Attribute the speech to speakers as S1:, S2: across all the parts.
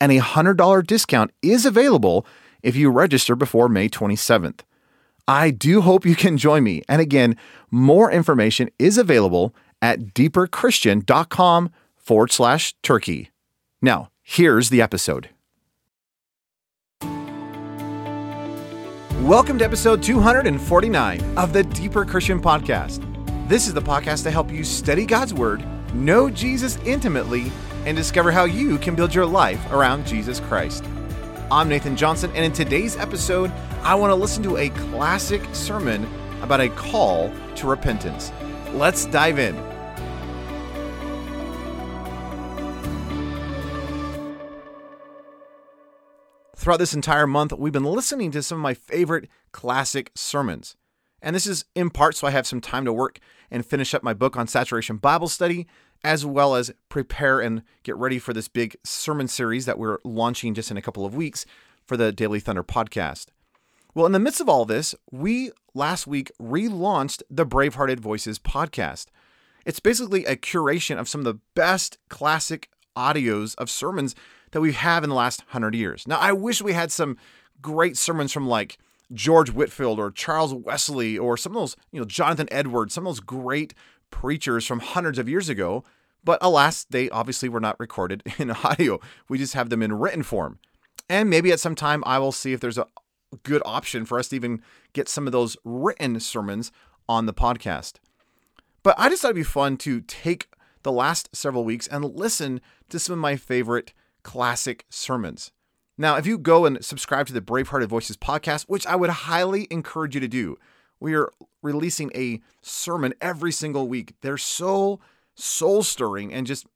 S1: and a $100 discount is available if you register before May 27th. I do hope you can join me. And again, more information is available at deeperchristian.com forward slash turkey. Now, here's the episode. Welcome to episode 249 of the Deeper Christian Podcast. This is the podcast to help you study God's Word, know Jesus intimately, and discover how you can build your life around Jesus Christ. I'm Nathan Johnson, and in today's episode, I want to listen to a classic sermon about a call to repentance. Let's dive in. Throughout this entire month, we've been listening to some of my favorite classic sermons. And this is in part so I have some time to work and finish up my book on saturation Bible study, as well as prepare and get ready for this big sermon series that we're launching just in a couple of weeks for the Daily Thunder podcast. Well, in the midst of all this, we last week relaunched the Bravehearted Voices podcast. It's basically a curation of some of the best classic audios of sermons that we have in the last hundred years. Now, I wish we had some great sermons from like George Whitefield or Charles Wesley or some of those, you know, Jonathan Edwards, some of those great preachers from hundreds of years ago. But alas, they obviously were not recorded in audio. We just have them in written form. And maybe at some time I will see if there's a good option for us to even get some of those written sermons on the podcast. But I just thought it'd be fun to take the last several weeks and listen to some of my favorite classic sermons. Now, if you go and subscribe to the Bravehearted Voices podcast, which I would highly encourage you to do, we are releasing a sermon every single week. They're so soul stirring and just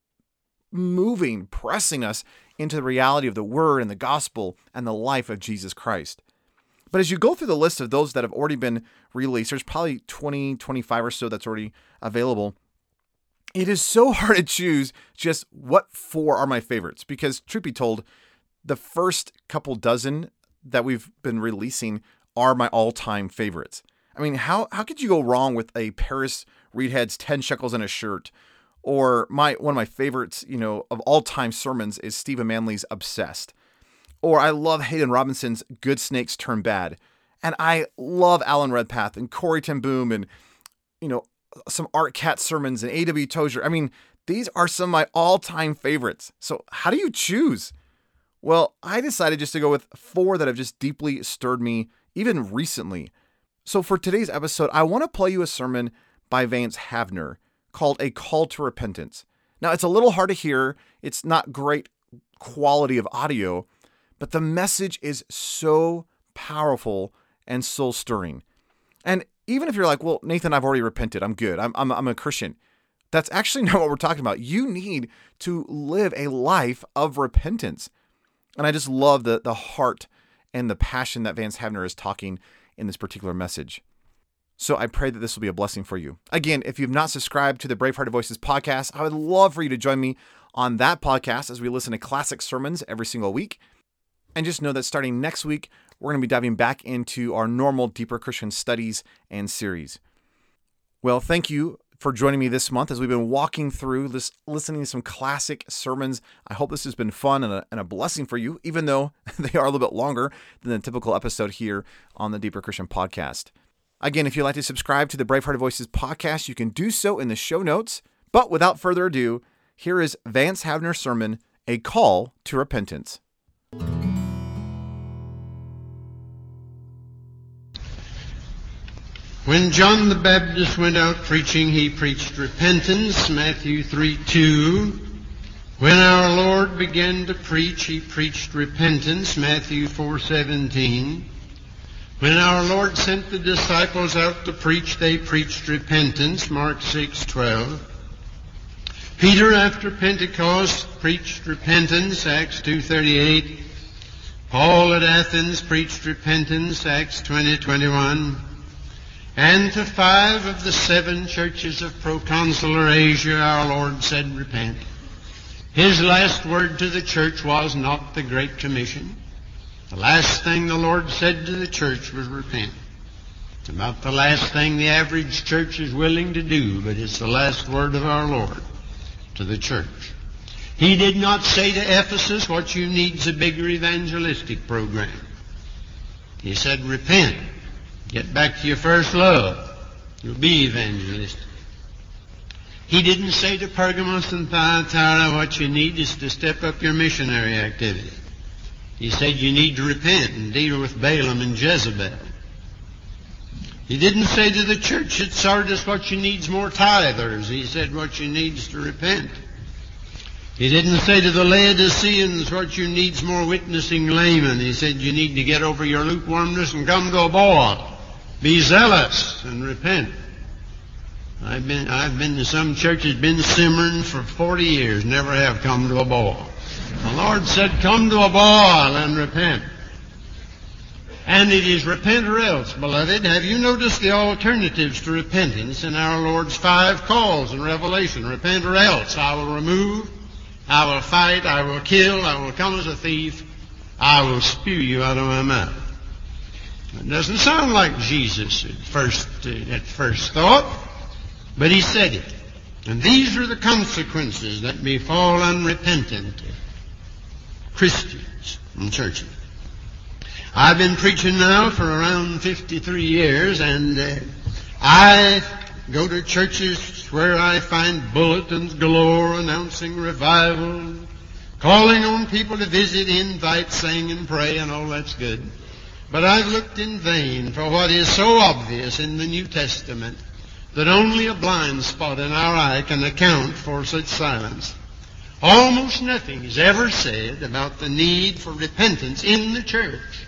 S1: moving, pressing us into the reality of the word and the gospel and the life of Jesus Christ. But as you go through the list of those that have already been released, there's probably 20, 25 or so that's already available. It is so hard to choose just what four are my favorites because, truth be told, the first couple dozen that we've been releasing are my all time favorites. I mean, how how could you go wrong with a Paris Reidhead's 10 shekels in a shirt? Or my one of my favorites, you know, of all time sermons is Stephen Manley's Obsessed. Or I love Haddon Robinson's Good Snakes Turn Bad. And I love Alan Redpath and Corrie ten Boom and, you know, some Art Katz sermons and A.W. Tozer. I mean, these are some of my all time favorites. So how do you choose? Well, I decided just to go with four that have just deeply stirred me, even recently. So, for today's episode, I want to play you a sermon by Vance Havner called A Call to Repentance. Now, it's a little hard to hear, it's not great quality of audio, but the message is so powerful and soul stirring. And even if you're like, well, Nathan, I've already repented, I'm good, I'm, I'm, I'm a Christian. That's actually not what we're talking about. You need to live a life of repentance. And I just love the, the heart and the passion that Vance Havner is talking in this particular message. So I pray that this will be a blessing for you. Again, if you've not subscribed to the Bravehearted Voices podcast, I would love for you to join me on that podcast as we listen to classic sermons every single week. And just know that starting next week, we're going to be diving back into our normal Deeper Christian Studies and series. Well, thank you for joining me this month as we've been walking through this, listening to some classic sermons. I hope this has been fun and a, and a blessing for you, even though they are a little bit longer than the typical episode here on the Deeper Christian Podcast. Again, if you'd like to subscribe to the Bravehearted Voices podcast, you can do so in the show notes. But without further ado, here is Vance Havner's sermon, A Call to Repentance.
S2: When John the Baptist went out preaching, he preached repentance, Matthew 3 2. When our Lord began to preach, he preached repentance, Matthew 4:17. When our Lord sent the disciples out to preach, they preached repentance, Mark 6:12. Peter after Pentecost preached repentance, Acts 2:38. Paul at Athens preached repentance, Acts 20:21. And to five of the seven churches of proconsular Asia, our Lord said, repent. His last word to the church was not the Great Commission. The last thing the Lord said to the church was repent. It's about the last thing the average church is willing to do, but it's the last word of our Lord to the church. He did not say to Ephesus, what you need is a bigger evangelistic program. He said, repent. Get back to your first love. You'll be evangelistic. He didn't say to Pergamos and Thyatira, what you need is to step up your missionary activity. He said you need to repent and deal with Balaam and Jezebel. He didn't say to the church at Sardis what you need is more tithers. He said what you need is to repent. He didn't say to the Laodiceans what you need is more witnessing laymen. He said you need to get over your lukewarmness and come to a boil. Be zealous and repent. I've been, I've been to some churches, been simmering for 40 years, never have come to a boil. The Lord said, come to a boil and repent. And it is repent or else, beloved. Have you noticed the alternatives to repentance in our Lord's five calls in Revelation? Repent or else. I will remove, I will fight, I will kill, I will come as a thief, I will spew you out of my mouth. It doesn't sound like Jesus at first, at first thought. But he said it. And these are the consequences that befall unrepentant Christians and churches. I've been preaching now for around 53 years, and uh, I go to churches where I find bulletins galore announcing revival, calling on people to visit, invite, sing, and pray, and all that's good. But I've looked in vain for what is so obvious in the New Testament that only a blind spot in our eye can account for such silence. Almost nothing is ever said about the need for repentance in the church,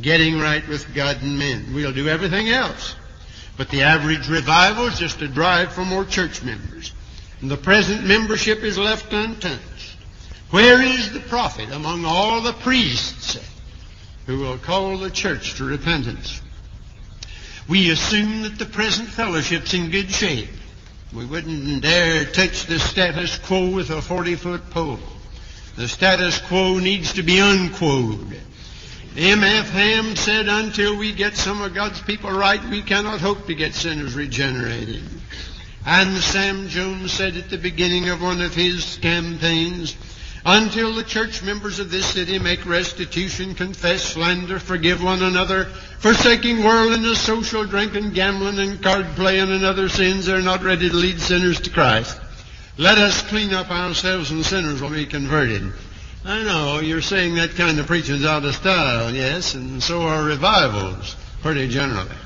S2: getting right with God and men. We'll do everything else. But the average revival is just a drive for more church members. And the present membership is left untouched. Where is the prophet among all the priests who will call the church to repentance? We assume that the present fellowship's in good shape. We wouldn't dare touch the status quo with a 40-foot pole. The status quo needs to be unquoed. M.F. Ham said, until we get some of God's people right, we cannot hope to get sinners regenerated. And Sam Jones said at the beginning of one of his campaigns, until the church members of this city make restitution, confess slander, forgive one another, forsaking worldliness, social drinking, gambling, and card playing and other sins, they're not ready to lead sinners to Christ. Let us clean up ourselves and sinners will be converted. I know you're saying that kind of preaching's out of style, yes, and so are revivals, pretty generally.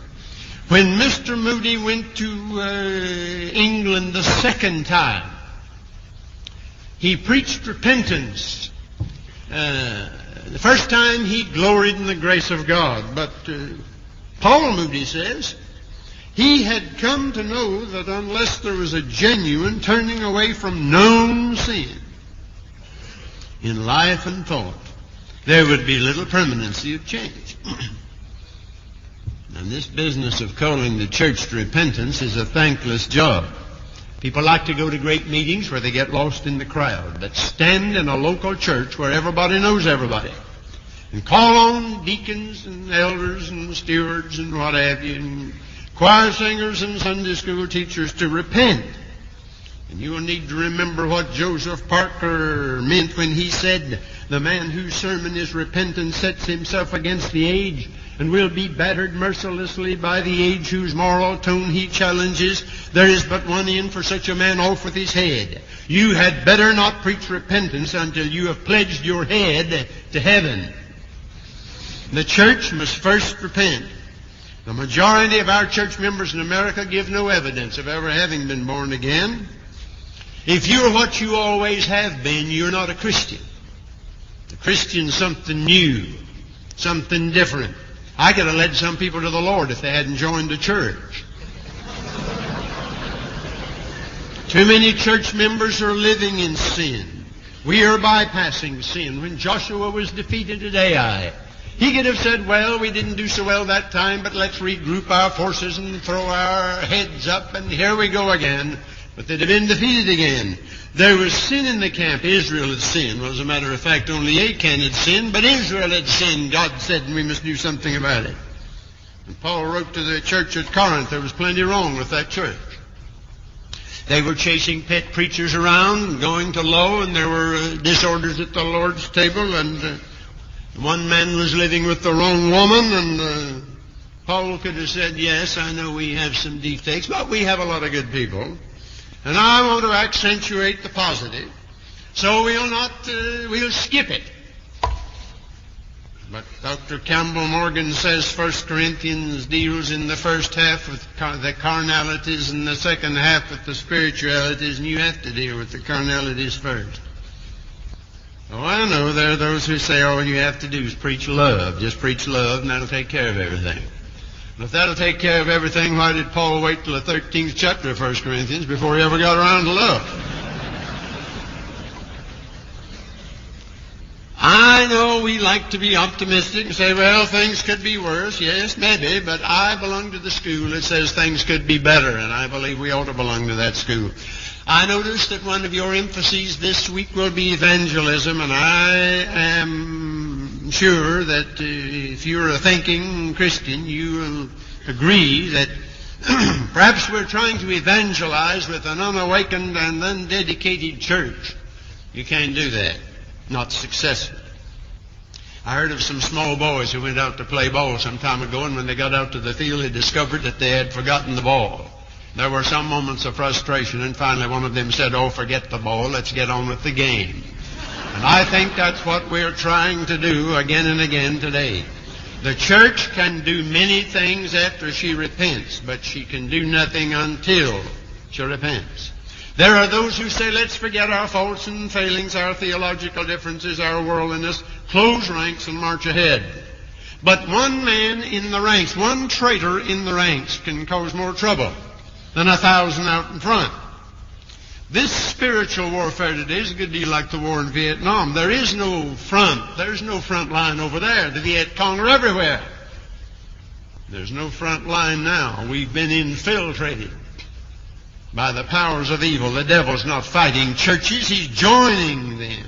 S2: When Mr. Moody went to uh, England the second time, he preached repentance. Uh, the first time he gloried in the grace of God, but uh, Paul Moody says he had come to know that unless there was a genuine turning away from known sin in life and thought, there would be little permanency of change. and this business of calling the church to repentance is a thankless job. People like to go to great meetings where they get lost in the crowd, but stand in a local church where everybody knows everybody. And call on deacons and elders and stewards and what have you, and choir singers and Sunday school teachers to repent. And you will need to remember what Joseph Parker meant when he said, the man whose sermon is repentance sets himself against the age and will be battered mercilessly by the age whose moral tone he challenges. There is but one end for such a man off with his head. You had better not preach repentance until you have pledged your head to heaven. The church must first repent. The majority of our church members in America give no evidence of ever having been born again. If you're what you always have been, you're not a Christian. The Christian's something new, something different. I could have led some people to the Lord if they hadn't joined the church. Too many church members are living in sin. We are bypassing sin. When Joshua was defeated at Ai, he could have said, well, we didn't do so well that time, but let's regroup our forces and throw our heads up, and here we go again. But they'd have been defeated again. There was sin in the camp. Israel had sinned. Well, as a matter of fact, only Achan had sinned, but Israel had sinned. God said, we must do something about it. And Paul wrote to the church at Corinth, there was plenty wrong with that church. They were chasing pet preachers around, going to low, and there were uh, disorders at the Lord's table, and uh, one man was living with the wrong woman, and uh, Paul could have said, yes, I know we have some defects, but we have a lot of good people. And I want to accentuate the positive. So we'll not, uh, we'll skip it. But Dr. Campbell Morgan says 1 Corinthians deals in the first half with the carnalities and the second half with the spiritualities, and you have to deal with the carnalities first. Oh, I know there are those who say all you have to do is preach love. Just preach love and that'll take care of everything. If that'll take care of everything, why did Paul wait till the 13th chapter of 1 Corinthians before he ever got around to love? I know we like to be optimistic and say, well, things could be worse. Yes, maybe, but I belong to the school that says things could be better, and I believe we ought to belong to that school. I noticed that one of your emphases this week will be evangelism, and I am sure that uh, if you're a thinking Christian, you will agree that perhaps we're trying to evangelize with an unawakened and undedicated church. You can't do that not successful. I heard of some small boys who went out to play ball some time ago, and when they got out to the field, they discovered that they had forgotten the ball. There were some moments of frustration, and finally one of them said, Oh, forget the ball, let's get on with the game. And I think that's what we're trying to do again and again today. The church can do many things after she repents, but she can do nothing until she repents. There are those who say, let's forget our faults and failings, our theological differences, our worldliness, close ranks and march ahead. But one man in the ranks, one traitor in the ranks can cause more trouble than a thousand out in front. This spiritual warfare today is a good deal like the war in Vietnam. There is no front. There's no front line over there. The Viet Cong are everywhere. There's no front line now. We've been infiltrated by the powers of evil. The devil's not fighting churches, he's joining them.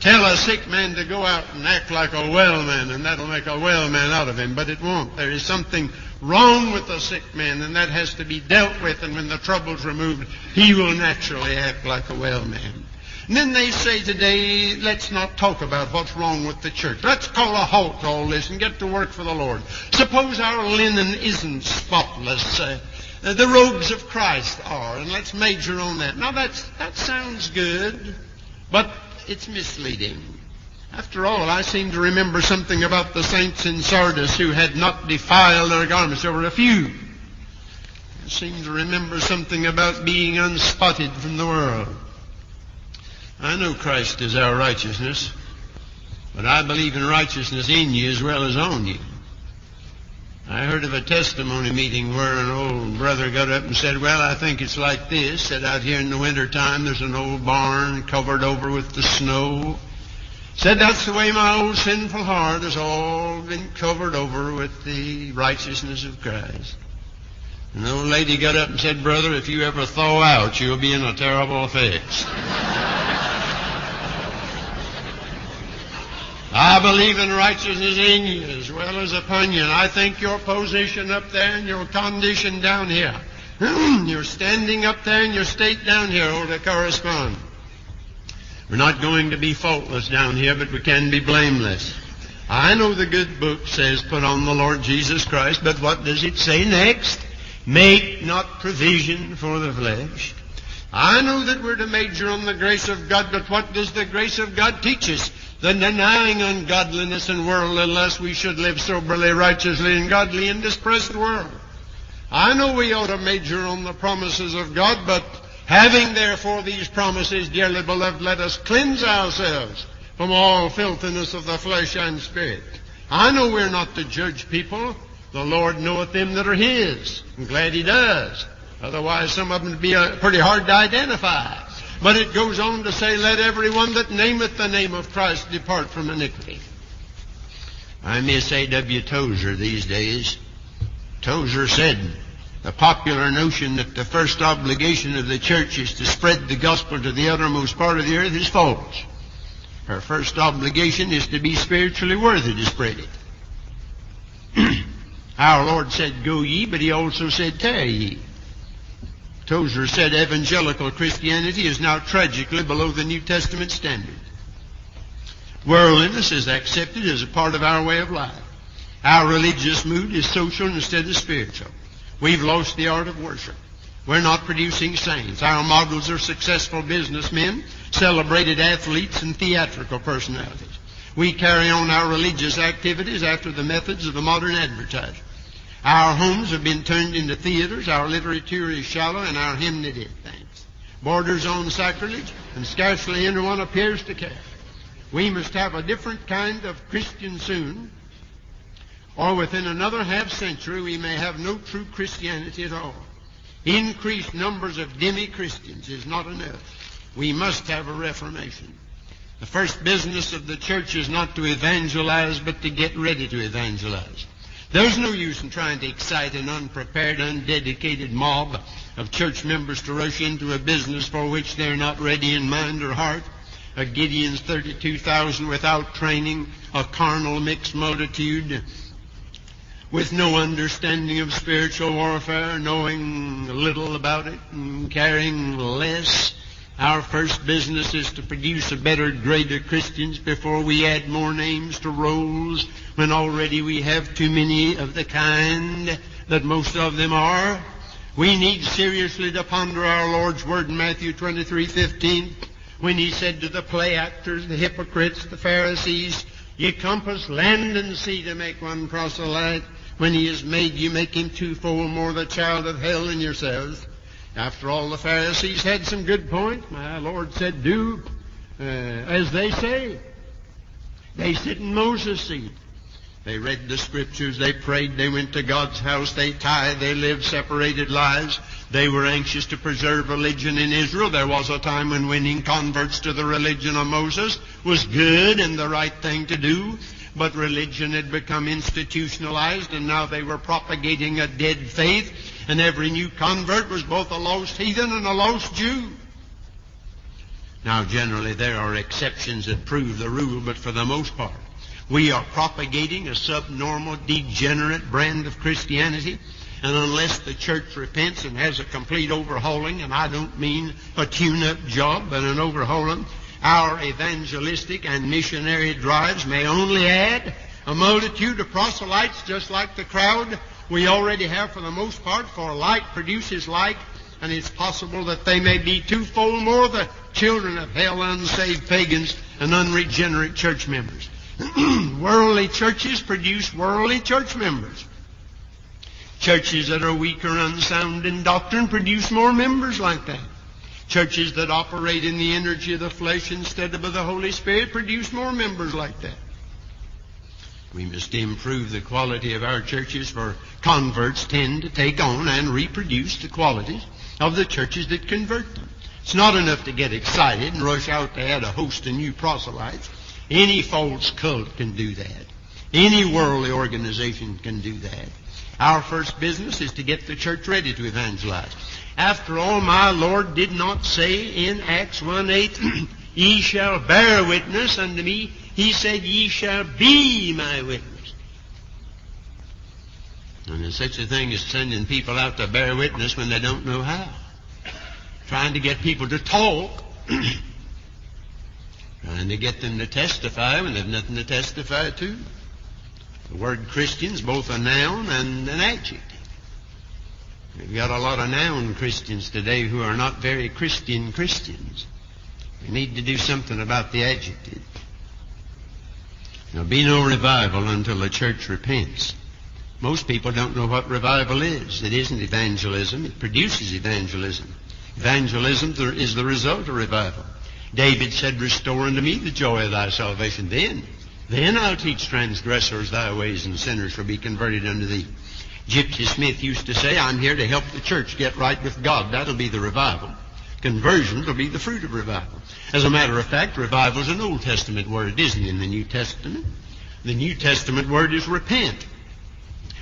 S2: Tell a sick man to go out and act like a well man, and that'll make a well man out of him, but it won't. There is something wrong with the sick man, and that has to be dealt with, and when the trouble's removed, he will naturally act like a well man. And then they say today, let's not talk about what's wrong with the church. Let's call a halt to all this and get to work for the Lord. Suppose our linen isn't spotless. Uh, the robes of Christ are, and let's major on that. Now that's, that sounds good, but it's misleading. After all, I seem to remember something about the saints in Sardis who had not defiled their garments. There were a few. I seem to remember something about being unspotted from the world. I know Christ is our righteousness, but I believe in righteousness in you as well as on you. I heard of a testimony meeting where an old brother got up and said, Well, I think it's like this. that out here in the winter time there's an old barn covered over with the snow. Said that's the way my old sinful heart has all been covered over with the righteousness of Christ. And the old lady got up and said, Brother, if you ever thaw out, you'll be in a terrible fix. I believe in righteousness in you as well as upon you. And I think your position up there and your condition down here, your standing up there and your state down here ought to correspond. We're not going to be faultless down here, but we can be blameless. I know the good book says put on the Lord Jesus Christ, but what does it say next? Make not provision for the flesh. I know that we're to major on the grace of God, but what does the grace of God teach us? the denying ungodliness and worldliness, we should live soberly, righteously, and godly in this present world. I know we ought to major on the promises of God, but having therefore these promises, dearly beloved, let us cleanse ourselves from all filthiness of the flesh and spirit. I know we're not to judge people. The Lord knoweth them that are His. I'm glad He does. Otherwise, some of them would be uh, pretty hard to identify. But it goes on to say, Let everyone that nameth the name of Christ depart from iniquity. I miss A.W. Tozer these days. Tozer said, the popular notion that the first obligation of the church is to spread the gospel to the uttermost part of the earth is false. Her first obligation is to be spiritually worthy to spread it. Our Lord said, Go ye, but He also said, Tarry ye. Tozer said evangelical Christianity is now tragically below the New Testament standard. Worldliness is accepted as a part of our way of life. Our religious mood is social instead of spiritual. We've lost the art of worship. We're not producing saints. Our models are successful businessmen, celebrated athletes, and theatrical personalities. We carry on our religious activities after the methods of the modern advertiser. Our homes have been turned into theaters, our literature is shallow, and our hymnody things. Borders on sacrilege, and scarcely anyone appears to care. We must have a different kind of Christian soon, or within another half century we may have no true Christianity at all. Increased numbers of demi-Christians is not enough. We must have a reformation. The first business of the church is not to evangelize, but to get ready to evangelize. There's no use in trying to excite an unprepared, undedicated mob of church members to rush into a business for which they're not ready in mind or heart. A Gideon's 32,000 without training, a carnal mixed multitude with no understanding of spiritual warfare, knowing little about it and caring less. Our first business is to produce a better of Christians before we add more names to rolls when already we have too many of the kind that most of them are. We need seriously to ponder our Lord's word in Matthew 23:15 when he said to the play actors, the hypocrites, the Pharisees, Ye compass land and sea to make one proselyte. When he is made, you make him twofold more the child of hell than yourselves. After all, the Pharisees had some good points. My Lord said, do uh, as they say. They sit in Moses' seat. They read the scriptures, they prayed, they went to God's house, they tithed, they lived separated lives. They were anxious to preserve religion in Israel. There was a time when winning converts to the religion of Moses was good and the right thing to do. But religion had become institutionalized and now they were propagating a dead faith and every new convert was both a lost heathen and a lost Jew. Now generally there are exceptions that prove the rule, but for the most part we are propagating a subnormal, degenerate brand of Christianity. And unless the church repents and has a complete overhauling, and I don't mean a tune-up job, but an overhauling, our evangelistic and missionary drives may only add a multitude of proselytes just like the crowd we already have for the most part, for like produces like, and it's possible that they may be twofold more the children of hell, unsaved pagans, and unregenerate church members. worldly churches produce worldly church members. Churches that are weak or unsound in doctrine produce more members like that. Churches that operate in the energy of the flesh instead of the Holy Spirit produce more members like that. We must improve the quality of our churches for converts tend to take on and reproduce the qualities of the churches that convert them. It's not enough to get excited and rush out to add a host of new proselytes. Any false cult can do that. Any worldly organization can do that. Our first business is to get the church ready to evangelize. After all, my Lord did not say in Acts 1 8, Ye shall bear witness unto me. He said, Ye shall be my witness. And there's such a thing as sending people out to bear witness when they don't know how. Trying to get people to talk. Trying to get them to testify when they've nothing to testify to. The word Christian is both a noun and an adjective. We've got a lot of noun Christians today who are not very Christian Christians. We need to do something about the adjective. There'll be no revival until the church repents. Most people don't know what revival is. It isn't evangelism. It produces evangelism. Evangelism is the result of revival. David said, Restore unto me the joy of thy salvation. Then, then I'll teach transgressors thy ways and sinners shall be converted unto thee. Gypsy Smith used to say, I'm here to help the church get right with God. That'll be the revival. Conversion will be the fruit of revival. As a matter of fact, revival is an Old Testament word. It isn't in the New Testament. The New Testament word is repent.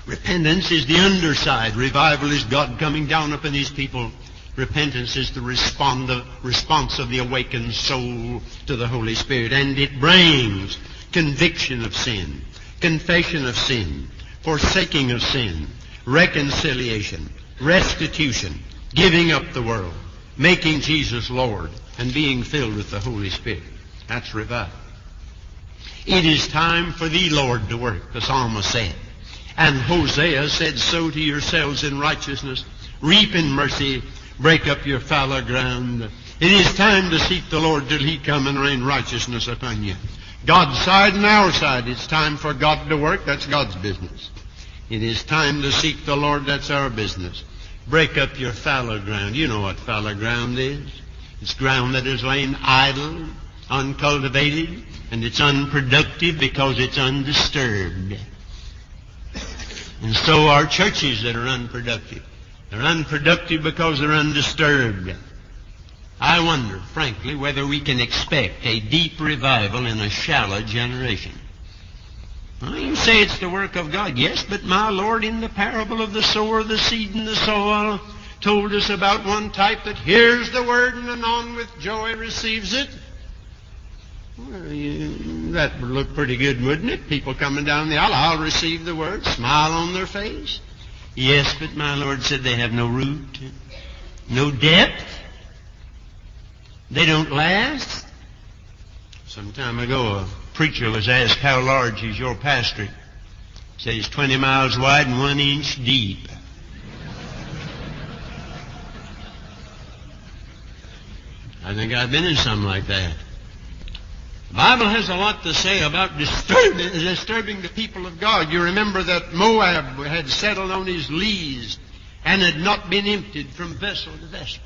S2: Repentance is the underside. Revival is God coming down upon these people. Repentance is the, respond, the response of the awakened soul to the Holy Spirit. And it brings conviction of sin, confession of sin, forsaking of sin, reconciliation, restitution, giving up the world, making Jesus Lord, and being filled with the Holy Spirit. That's revival. It is time for thee, Lord, to work, the psalmist said. And Hosea said, Sow to yourselves in righteousness, reap in mercy, break up your fallow ground. It is time to seek the Lord till he come and rain righteousness upon you. God's side and our side. It's time for God to work. That's God's business. It is time to seek the Lord. That's our business. Break up your fallow ground. You know what fallow ground is. It's ground that is lain idle, uncultivated, and it's unproductive because it's undisturbed. And so are churches that are unproductive. They're unproductive because they're undisturbed. I wonder, frankly, whether we can expect a deep revival in a shallow generation. Well, you say it's the work of God. Yes, but my Lord, in the parable of the sower, the seed, and the soil, told us about one type that hears the word and anon with joy receives it. Well, you, that would look pretty good, wouldn't it? People coming down the aisle, I'll receive the word, smile on their face. Yes, but my Lord said they have no root, no depth. They don't last. Some time ago, a preacher was asked how large is your pastorate. He said it's 20 miles wide and one inch deep. I think I've been in something like that. The Bible has a lot to say about disturbing, disturbing the people of God. You remember that Moab had settled on his lees and had not been emptied from vessel to vessel.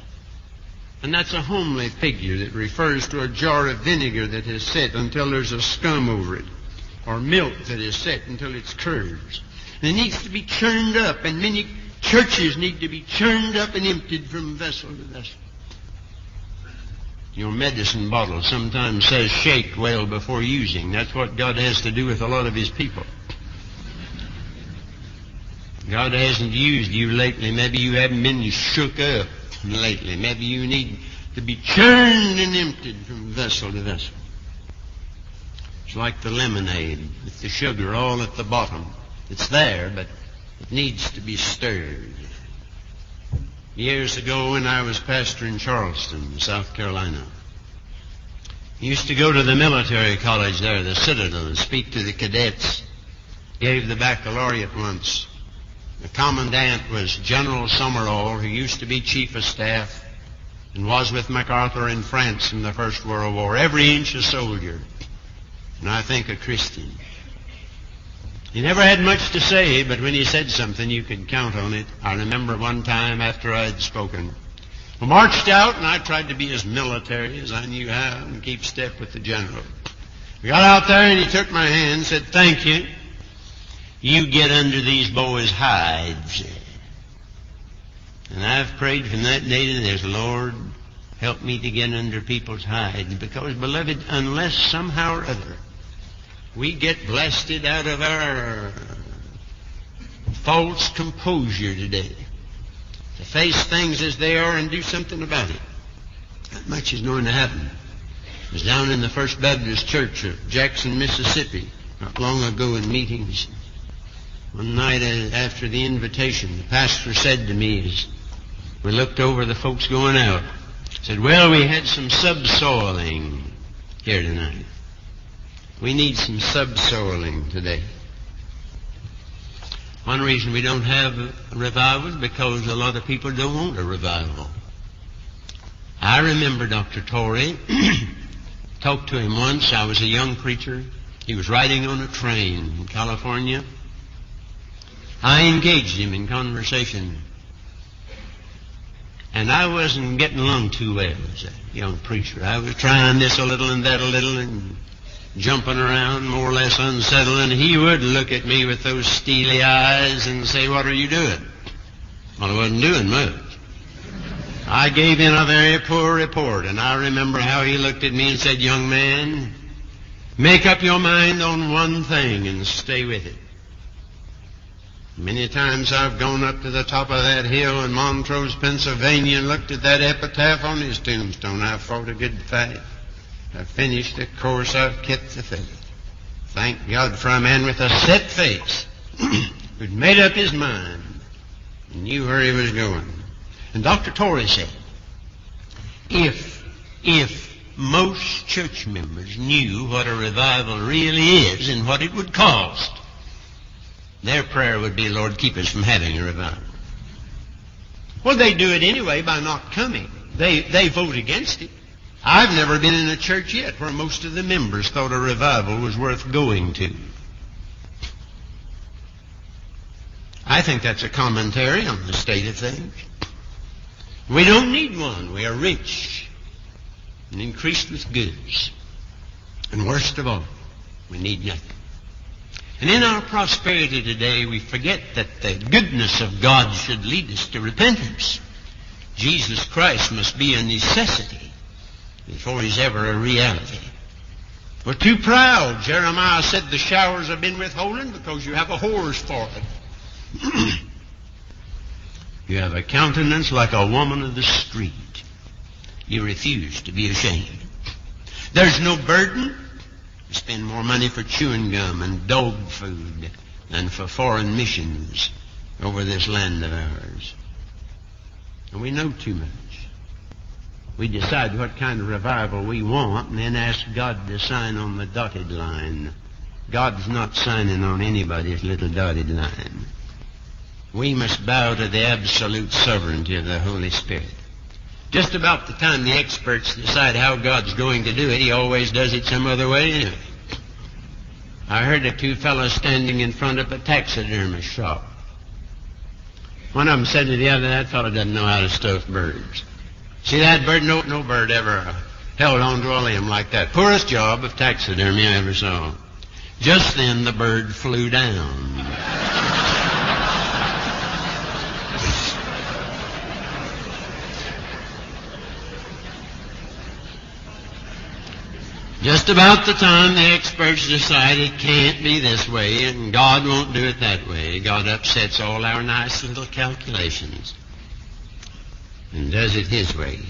S2: And that's a homely figure that refers to a jar of vinegar that is set until there's a scum over it, or milk that is set until it's curds. And it needs to be churned up, and many churches need to be churned up and emptied from vessel to vessel. Your medicine bottle sometimes says shake well before using. That's what God has to do with a lot of His people. God hasn't used you lately. Maybe you haven't been shook up lately. Maybe you need to be churned and emptied from vessel to vessel. It's like the lemonade with the sugar all at the bottom. It's there, but it needs to be stirred. Years ago when I was pastor in Charleston, South Carolina, I used to go to the military college there, the Citadel, and speak to the cadets. Gave the baccalaureate once. The commandant was General Summerall, who used to be chief of staff and was with MacArthur in France in the First World War. Every inch a soldier. And I think a Christian. He never had much to say, but when he said something, you could count on it. I remember one time after I had spoken. We marched out, and I tried to be as military as I knew how and keep step with the general. We got out there, and he took my hand and said, Thank you. You get under these boys' hides. And I've prayed from that day to this, Lord, help me to get under people's hides. Because, beloved, unless somehow or other we get blasted out of our false composure today, to face things as they are and do something about it, not much is going to happen. I was down in the First Baptist Church of Jackson, Mississippi, not long ago in meetings. One night uh, after the invitation, the pastor said to me as we looked over the folks going out, said, well, we had some subsoiling here tonight. We need some subsoiling today. One reason we don't have a revival is because a lot of people don't want a revival. I remember Dr. Torrey. Talked to him once. I was a young preacher. He was riding on a train in California. I engaged him in conversation. And I wasn't getting along too well as a young preacher. I was trying this a little and that a little and jumping around, more or less unsettled, and he would look at me with those steely eyes and say, What are you doing? Well, I wasn't doing much. I gave in a very poor report, and I remember how he looked at me and said, Young man, make up your mind on one thing and stay with it. Many times I've gone up to the top of that hill in Montrose, Pennsylvania, and looked at that epitaph on his tombstone. I've fought a good fight. I've finished the course. I've kept the faith. Thank God for a man with a set face who'd made up his mind and knew where he was going. And Dr. Torrey said, if, if most church members knew what a revival really is and what it would cost, their prayer would be, Lord, keep us from having a revival. Well, they do it anyway by not coming. They, they vote against it. I've never been in a church yet where most of the members thought a revival was worth going to. I think that's a commentary on the state of things. We don't need one. We are rich and increased with goods. And worst of all, we need nothing. And in our prosperity today, we forget that the goodness of God should lead us to repentance. Jesus Christ must be a necessity before he's ever a reality. We're too proud. Jeremiah said the showers have been withholden because you have a horse for it. you have a countenance like a woman of the street. You refuse to be ashamed. There's no burden spend more money for chewing gum and dog food than for foreign missions over this land of ours. And we know too much. We decide what kind of revival we want and then ask God to sign on the dotted line. God's not signing on anybody's little dotted line. We must bow to the absolute sovereignty of the Holy Spirit. Just about the time the experts decide how God's going to do it, He always does it some other way anyway. I heard of two fellows standing in front of a taxidermist shop. One of them said to the other, that fellow doesn't know how to stuff birds. See that bird? No, no bird ever held on to a limb like that. Poorest job of taxidermy I ever saw. Just then the bird flew down. Just about the time the experts decide it can't be this way and God won't do it that way, God upsets all our nice little calculations and does it His way.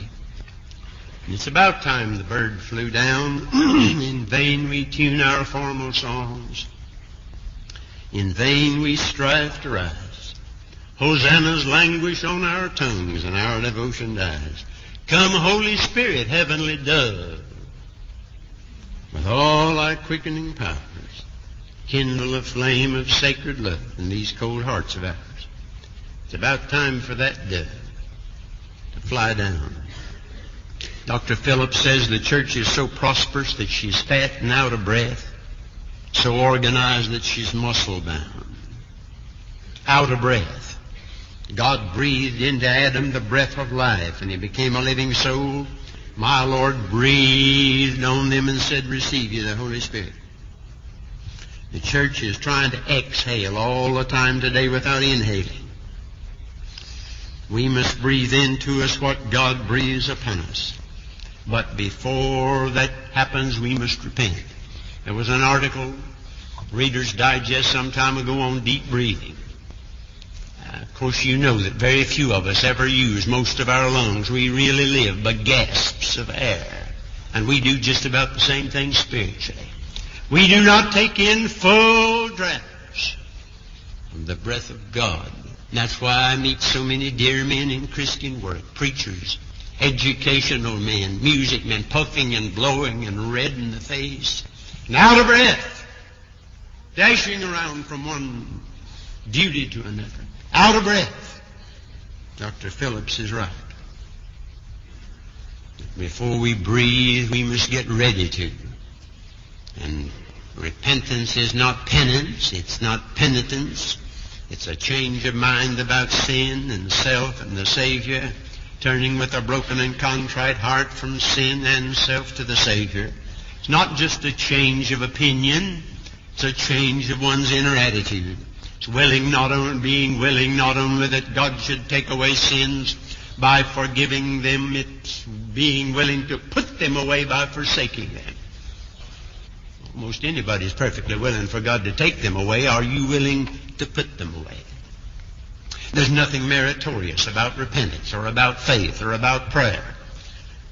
S2: It's about time the bird flew down. In vain we tune our formal songs. In vain we strive to rise. Hosannas languish on our tongues and our devotion dies. Come, Holy Spirit, heavenly dove with all thy quickening powers, kindle a flame of sacred love in these cold hearts of ours. It's about time for that dove to fly down. Dr. Phillips says the church is so prosperous that she's fat and out of breath, so organized that she's muscle bound, out of breath. God breathed into Adam the breath of life, and he became a living soul my Lord breathed on them and said, receive you the Holy Spirit. The church is trying to exhale all the time today without inhaling. We must breathe into us what God breathes upon us. But before that happens, we must repent. There was an article, Reader's Digest, some time ago on deep breathing. Of course, you know that very few of us ever use most of our lungs. We really live by gasps of air. And we do just about the same thing spiritually. We do not take in full draughts of the breath of God. That's why I meet so many dear men in Christian work, preachers, educational men, music men, puffing and blowing and red in the face, and out of breath, dashing around from one duty to another out of breath. Dr. Phillips is right. Before we breathe, we must get ready to. And Repentance is not penance. It's not penitence. It's a change of mind about sin and self and the Savior, turning with a broken and contrite heart from sin and self to the Savior. It's not just a change of opinion. It's a change of one's inner attitude. It's willing not only, being willing not only that God should take away sins by forgiving them, it's being willing to put them away by forsaking them. Almost anybody's perfectly willing for God to take them away. Are you willing to put them away? There's nothing meritorious about repentance or about faith or about prayer.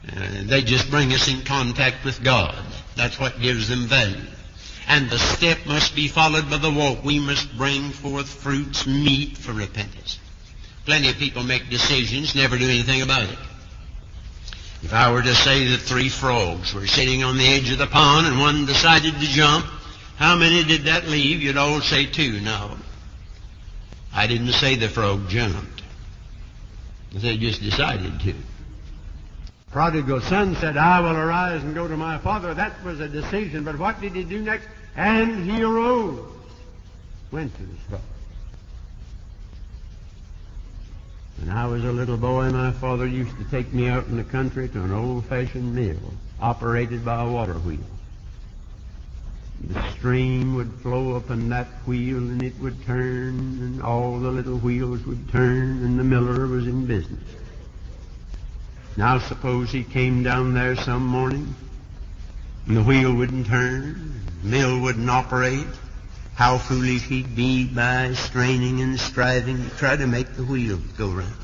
S2: Uh, they just bring us in contact with God. That's what gives them value. And the step must be followed by the walk. We must bring forth fruits meet for repentance. Plenty of people make decisions, never do anything about it. If I were to say that three frogs were sitting on the edge of the pond and one decided to jump, how many did that leave? You'd all say two. No. I didn't say the frog jumped. They just decided to. Prodigal son said, I will arise and go to my father. That was a decision. But what did he do next? And he arose. Went to his father. When I was a little boy, my father used to take me out in the country to an old-fashioned mill operated by a water wheel. The stream would flow up in that wheel and it would turn and all the little wheels would turn and the miller was in business. Now suppose he came down there some morning and the wheel wouldn't turn, mill wouldn't operate. How foolish he'd be by straining and striving to try to make the wheel go round.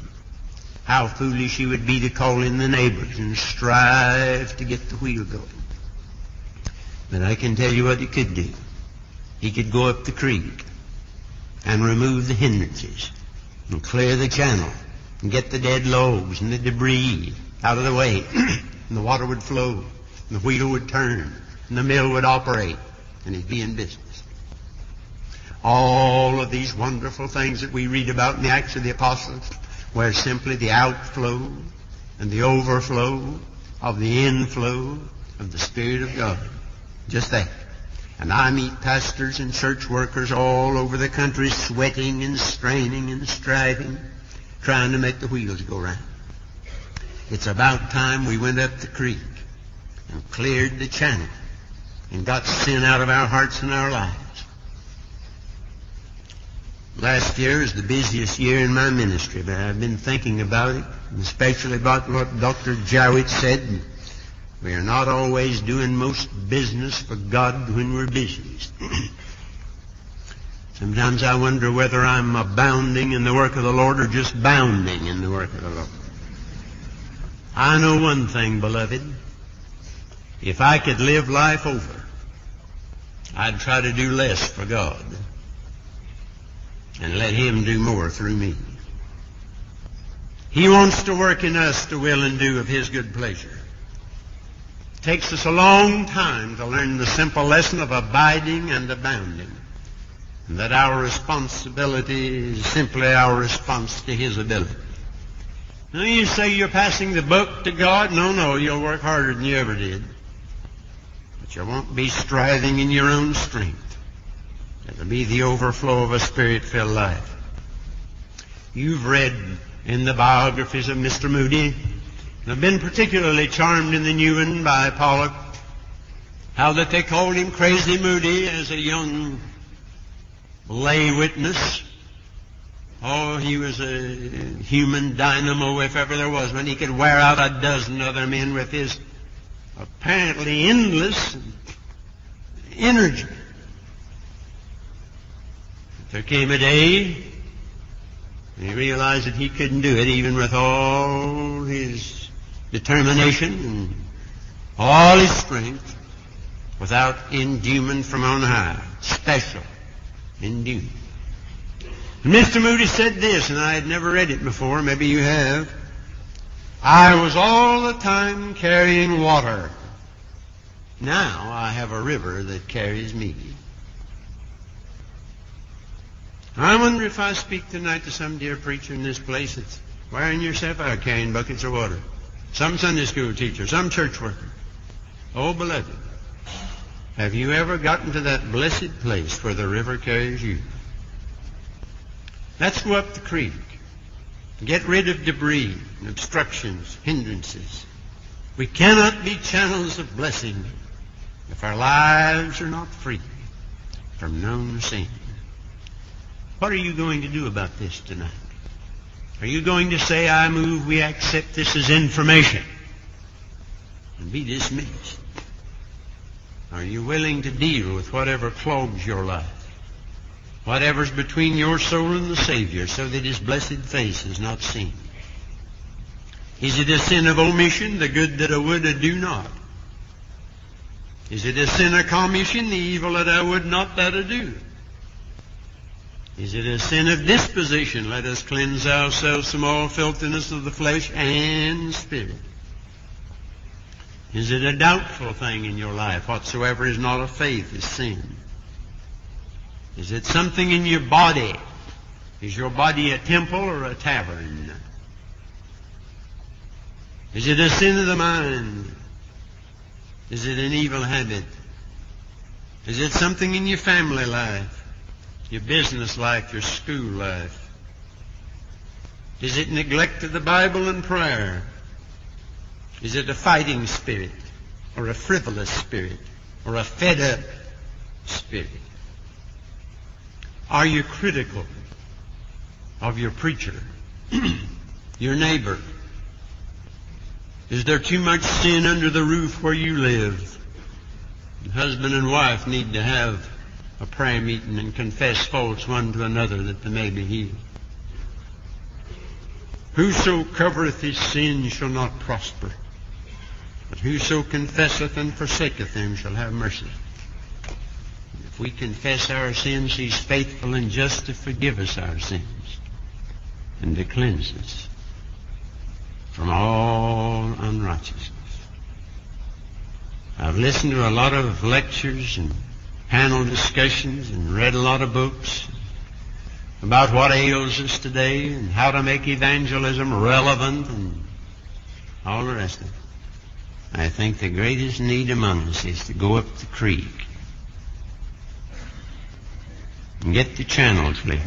S2: How foolish he would be to call in the neighbors and strive to get the wheel going. But I can tell you what he could do. He could go up the creek and remove the hindrances and clear the channel and get the dead logs and the debris out of the way. and the water would flow and the wheel would turn and the mill would operate and he'd be in business. All of these wonderful things that we read about in the Acts of the Apostles were simply the outflow and the overflow of the inflow of the Spirit of God. Just that. And I meet pastors and church workers all over the country sweating and straining and striving, trying to make the wheels go round. It's about time we went up the creek and cleared the channel and got sin out of our hearts and our lives. Last year is the busiest year in my ministry, but I've been thinking about it, especially about what Dr. Jowett said. We are not always doing most business for God when we're busy. Sometimes I wonder whether I'm abounding in the work of the Lord or just bounding in the work of the Lord. I know one thing, beloved. If I could live life over, I'd try to do less for God and let Him do more through me. He wants to work in us to will and do of His good pleasure. It takes us a long time to learn the simple lesson of abiding and abounding. And that our responsibility is simply our response to His ability. Now you say you're passing the buck to God. No, no, you'll work harder than you ever did. But you won't be striving in your own strength. It'll be the overflow of a spirit-filled life. You've read in the biographies of Mr. Moody, and have been particularly charmed in the new one by Pollock, how that they called him Crazy Moody as a young lay witness. Oh, he was a human dynamo if ever there was one. He could wear out a dozen other men with his apparently endless energy. There came a day when he realized that he couldn't do it even with all his determination and all his strength without endowment from on high. Special And Mr. Moody said this, and I had never read it before. Maybe you have. I was all the time carrying water. Now I have a river that carries me. I wonder if I speak tonight to some dear preacher in this place that's wearing yourself out carrying buckets of water. Some Sunday school teacher, some church worker. Oh, beloved, Have you ever gotten to that blessed place where the river carries you? Let's go up the creek. Get rid of debris obstructions, hindrances. We cannot be channels of blessing if our lives are not free from known sin. What are you going to do about this tonight? Are you going to say, I move, we accept this as information and be dismissed? Are you willing to deal with whatever clogs your life? Whatever's between your soul and the Savior so that His blessed face is not seen? Is it a sin of omission, the good that I would I do not? Is it a sin of commission, the evil that I would not that I do? Is it a sin of disposition? Let us cleanse ourselves from all filthiness of the flesh and spirit. Is it a doubtful thing in your life? Whatsoever is not of faith is sin. Is it something in your body? Is your body a temple or a tavern? Is it a sin of the mind? Is it an evil habit? Is it something in your family life, your business life, your school life? Is it neglect of the Bible and prayer? Is it a fighting spirit or a frivolous spirit or a fed up spirit? Are you critical of your preacher, your neighbor, is there too much sin under the roof where you live? husband and wife need to have a prayer meeting and confess faults one to another that they may be healed. Whoso covereth his sin shall not prosper, but whoso confesseth and forsaketh them shall have mercy. If we confess our sins, he's faithful and just to forgive us our sins and to cleanse us from all unrighteousness. I've listened to a lot of lectures and panel discussions and read a lot of books about what ails us today and how to make evangelism relevant and all the rest of it. I think the greatest need among us is to go up the creek and get the channel clear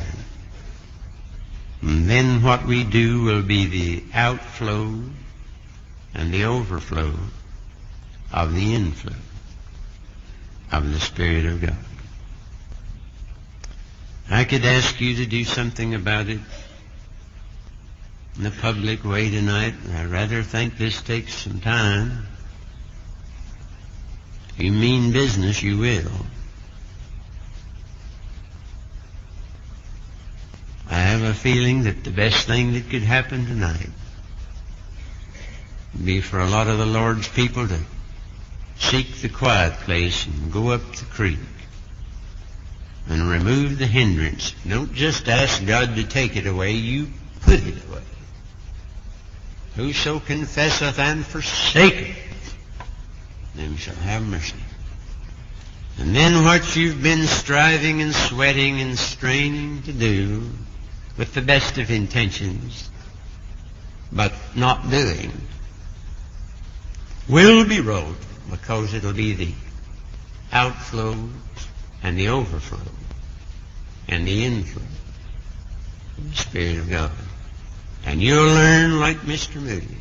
S2: and then what we do will be the outflow and the overflow of the inflow of the Spirit of God. I could ask you to do something about it in a public way tonight. I rather think this takes some time. You mean business, you will. I have a feeling that the best thing that could happen tonight would be for a lot of the Lord's people to seek the quiet place and go up the creek and remove the hindrance. Don't just ask God to take it away, you put it away. Whoso confesseth and forsaketh, them shall have mercy. And then what you've been striving and sweating and straining to do, with the best of intentions, but not doing, will be wrote because it'll be the outflow and the overflow and the inflow of the Spirit of God. And you'll learn, like Mr. Moody,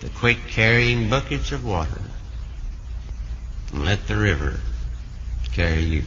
S2: to quit carrying buckets of water and let the river carry you.